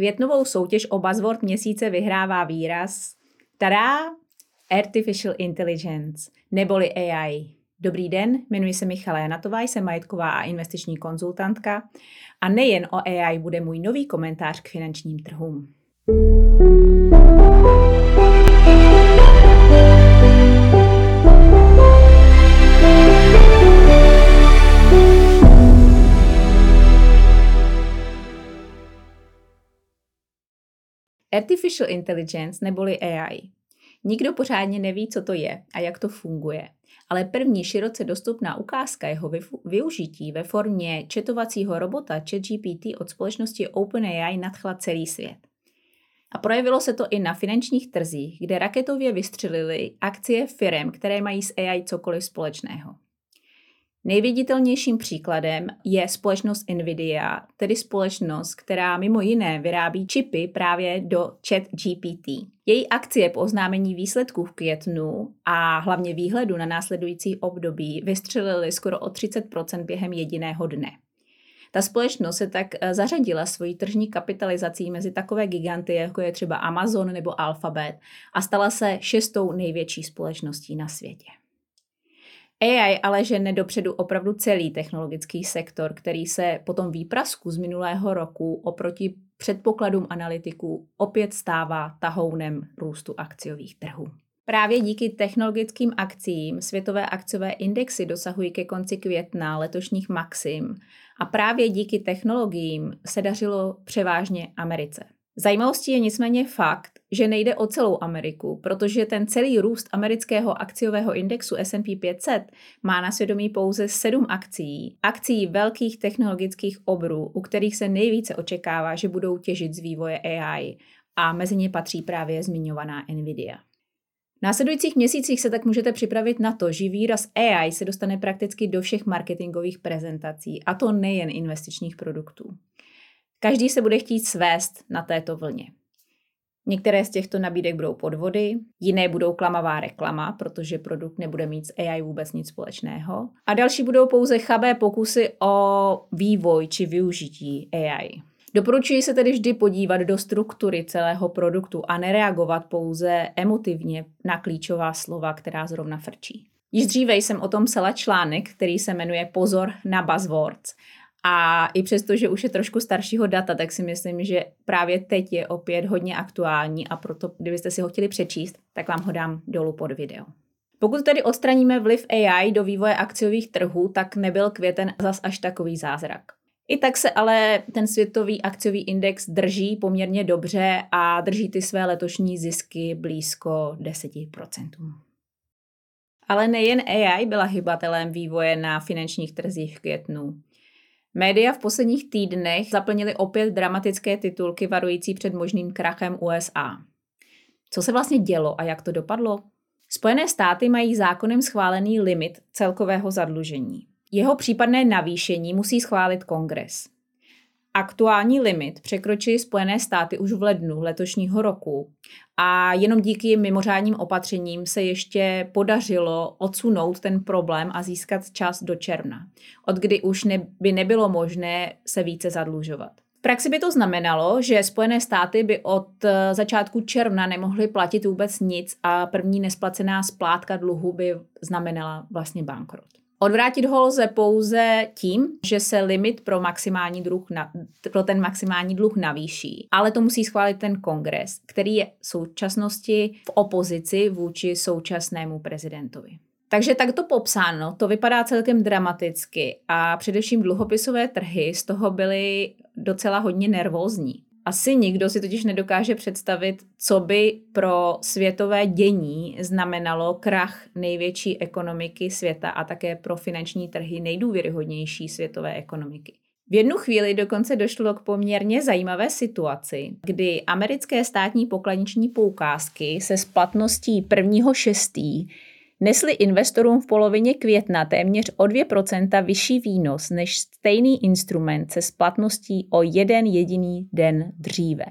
Květnovou soutěž o buzzword měsíce vyhrává výraz Tada! Artificial Intelligence, neboli AI. Dobrý den, jmenuji se Michala Janatová, jsem majetková a investiční konzultantka a nejen o AI bude můj nový komentář k finančním trhům. Artificial Intelligence neboli AI. Nikdo pořádně neví, co to je a jak to funguje, ale první široce dostupná ukázka jeho využití ve formě četovacího robota ChatGPT od společnosti OpenAI nadchla celý svět. A projevilo se to i na finančních trzích, kde raketově vystřelily akcie firm, které mají s AI cokoliv společného. Nejviditelnějším příkladem je společnost Nvidia, tedy společnost, která mimo jiné vyrábí čipy právě do chat GPT. Její akcie po oznámení výsledků v květnu a hlavně výhledu na následující období vystřelily skoro o 30% během jediného dne. Ta společnost se tak eh, zařadila svojí tržní kapitalizací mezi takové giganty, jako je třeba Amazon nebo Alphabet a stala se šestou největší společností na světě. AI ale žene dopředu opravdu celý technologický sektor, který se po tom výprasku z minulého roku oproti předpokladům analytiků opět stává tahounem růstu akciových trhů. Právě díky technologickým akcím světové akciové indexy dosahují ke konci května letošních maxim a právě díky technologiím se dařilo převážně Americe. Zajímavostí je nicméně fakt, že nejde o celou Ameriku, protože ten celý růst amerického akciového indexu S&P 500 má na svědomí pouze sedm akcí, akcí velkých technologických obrů, u kterých se nejvíce očekává, že budou těžit z vývoje AI a mezi ně patří právě zmiňovaná Nvidia. V následujících měsících se tak můžete připravit na to, že výraz AI se dostane prakticky do všech marketingových prezentací, a to nejen investičních produktů. Každý se bude chtít svést na této vlně. Některé z těchto nabídek budou podvody, jiné budou klamavá reklama, protože produkt nebude mít s AI vůbec nic společného. A další budou pouze chabé pokusy o vývoj či využití AI. Doporučuji se tedy vždy podívat do struktury celého produktu a nereagovat pouze emotivně na klíčová slova, která zrovna frčí. Již dříve jsem o tom psala článek, který se jmenuje Pozor na buzzwords a i přesto, že už je trošku staršího data, tak si myslím, že právě teď je opět hodně aktuální a proto, kdybyste si ho chtěli přečíst, tak vám ho dám dolů pod video. Pokud tedy odstraníme vliv AI do vývoje akciových trhů, tak nebyl květen zas až takový zázrak. I tak se ale ten světový akciový index drží poměrně dobře a drží ty své letošní zisky blízko 10%. Ale nejen AI byla hybatelem vývoje na finančních trzích v květnu. Média v posledních týdnech zaplnily opět dramatické titulky varující před možným krachem USA. Co se vlastně dělo a jak to dopadlo? Spojené státy mají zákonem schválený limit celkového zadlužení. Jeho případné navýšení musí schválit kongres. Aktuální limit překročí Spojené státy už v lednu letošního roku a jenom díky mimořádním opatřením se ještě podařilo odsunout ten problém a získat čas do června, od kdy už ne, by nebylo možné se více zadlužovat. V praxi by to znamenalo, že Spojené státy by od eh, začátku června nemohly platit vůbec nic a první nesplacená splátka dluhu by znamenala vlastně bankrot. Odvrátit ho lze pouze tím, že se limit pro, maximální dluh na, pro ten maximální dluh navýší, ale to musí schválit ten kongres, který je v současnosti v opozici vůči současnému prezidentovi. Takže takto popsáno, to vypadá celkem dramaticky a především dluhopisové trhy z toho byly docela hodně nervózní. Asi nikdo si totiž nedokáže představit, co by pro světové dění znamenalo krach největší ekonomiky světa a také pro finanční trhy nejdůvěryhodnější světové ekonomiky. V jednu chvíli dokonce došlo k poměrně zajímavé situaci, kdy americké státní pokladniční poukázky se splatností 1.6 nesli investorům v polovině května téměř o 2% vyšší výnos než stejný instrument se splatností o jeden jediný den dříve.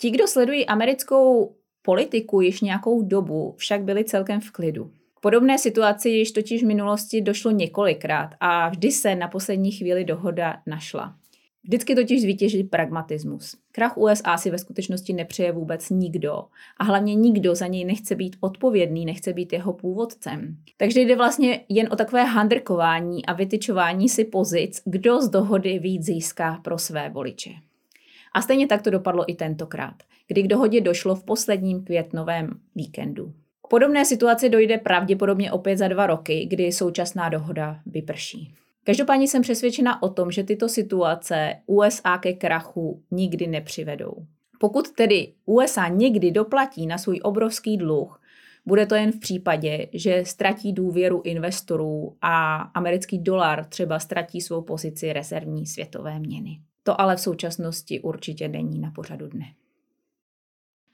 Ti, kdo sledují americkou politiku již nějakou dobu, však byli celkem v klidu. K podobné situaci již totiž v minulosti došlo několikrát a vždy se na poslední chvíli dohoda našla. Vždycky totiž zvítěží pragmatismus. Krach USA si ve skutečnosti nepřeje vůbec nikdo a hlavně nikdo za něj nechce být odpovědný, nechce být jeho původcem. Takže jde vlastně jen o takové handrkování a vytyčování si pozic, kdo z dohody víc získá pro své voliče. A stejně tak to dopadlo i tentokrát, kdy k dohodě došlo v posledním květnovém víkendu. K podobné situaci dojde pravděpodobně opět za dva roky, kdy současná dohoda vyprší. Každopádně jsem přesvědčena o tom, že tyto situace USA ke krachu nikdy nepřivedou. Pokud tedy USA někdy doplatí na svůj obrovský dluh, bude to jen v případě, že ztratí důvěru investorů a americký dolar třeba ztratí svou pozici rezervní světové měny. To ale v současnosti určitě není na pořadu dne.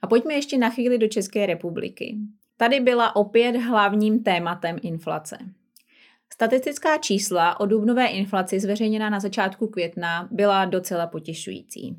A pojďme ještě na chvíli do České republiky. Tady byla opět hlavním tématem inflace. Statistická čísla o dubnové inflaci zveřejněná na začátku května byla docela potěšující.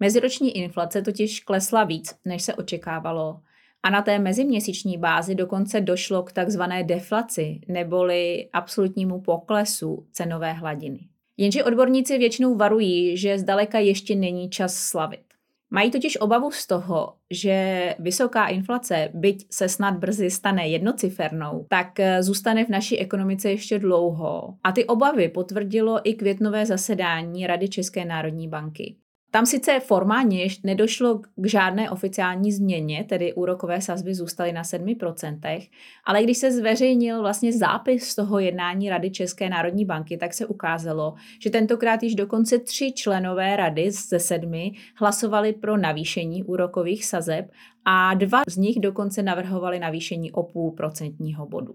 Meziroční inflace totiž klesla víc, než se očekávalo, a na té meziměsíční bázi dokonce došlo k takzvané deflaci, neboli absolutnímu poklesu cenové hladiny. Jenže odborníci většinou varují, že zdaleka ještě není čas slavit. Mají totiž obavu z toho, že vysoká inflace, byť se snad brzy stane jednocifernou, tak eh, zůstane v naší ekonomice ještě dlouho. A ty obavy potvrdilo i květnové zasedání Rady České národní banky. Tam sice formálně ještě nedošlo k žádné oficiální změně, tedy úrokové sazby zůstaly na 7%, ale když se zveřejnil vlastně zápis z toho jednání Rady České národní banky, tak se ukázalo, že tentokrát již dokonce tři členové rady ze sedmi hlasovali pro navýšení úrokových sazeb a dva z nich dokonce navrhovali navýšení o půl procentního bodu.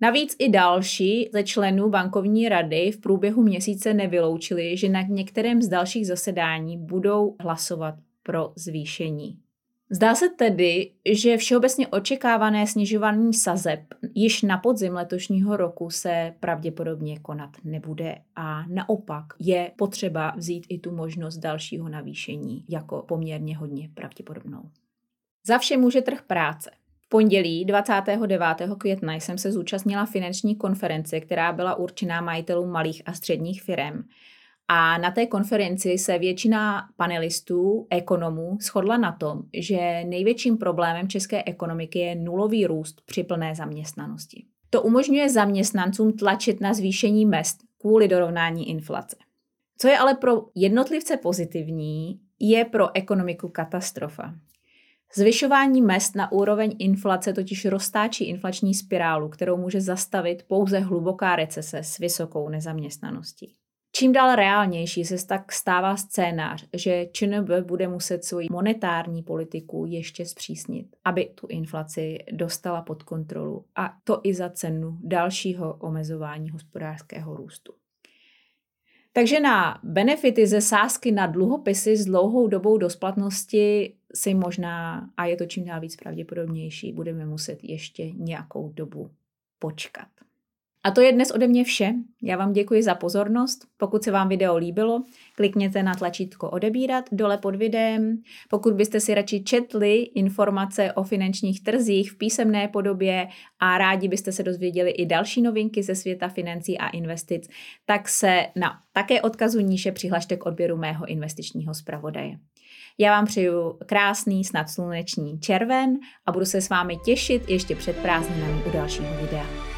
Navíc i další ze členů bankovní rady v průběhu měsíce nevyloučili, že na některém z dalších zasedání budou hlasovat pro zvýšení. Zdá se tedy, že všeobecně očekávané snižování sazeb již na podzim letošního roku se pravděpodobně konat nebude a naopak je potřeba vzít i tu možnost dalšího navýšení jako poměrně hodně pravděpodobnou. Za vše může trh práce pondělí 29. května jsem se zúčastnila finanční konference, která byla určená majitelům malých a středních firm. A na té konferenci se většina panelistů, ekonomů, shodla na tom, že největším problémem české ekonomiky je nulový růst při plné zaměstnanosti. To umožňuje zaměstnancům tlačit na zvýšení mest kvůli dorovnání inflace. Co je ale pro jednotlivce pozitivní, je pro ekonomiku katastrofa. Zvyšování mest na úroveň inflace totiž roztáčí inflační spirálu, kterou může zastavit pouze hluboká recese s vysokou nezaměstnaností. Čím dál reálnější se tak stává scénář, že ČNB bude muset svoji monetární politiku ještě zpřísnit, aby tu inflaci dostala pod kontrolu a to i za cenu dalšího omezování hospodářského růstu. Takže na benefity ze sázky na dluhopisy s dlouhou dobou do splatnosti si možná, a je to čím dál víc pravděpodobnější, budeme muset ještě nějakou dobu počkat. A to je dnes ode mě vše. Já vám děkuji za pozornost. Pokud se vám video líbilo, klikněte na tlačítko odebírat dole pod videem. Pokud byste si radši četli informace o finančních trzích v písemné podobě a rádi byste se dozvěděli i další novinky ze světa financí a investic, tak se na také odkazu níže přihlašte k odběru mého investičního zpravodaje. Já vám přeju krásný, snad sluneční červen a budu se s vámi těšit ještě před prázdninami u dalšího videa.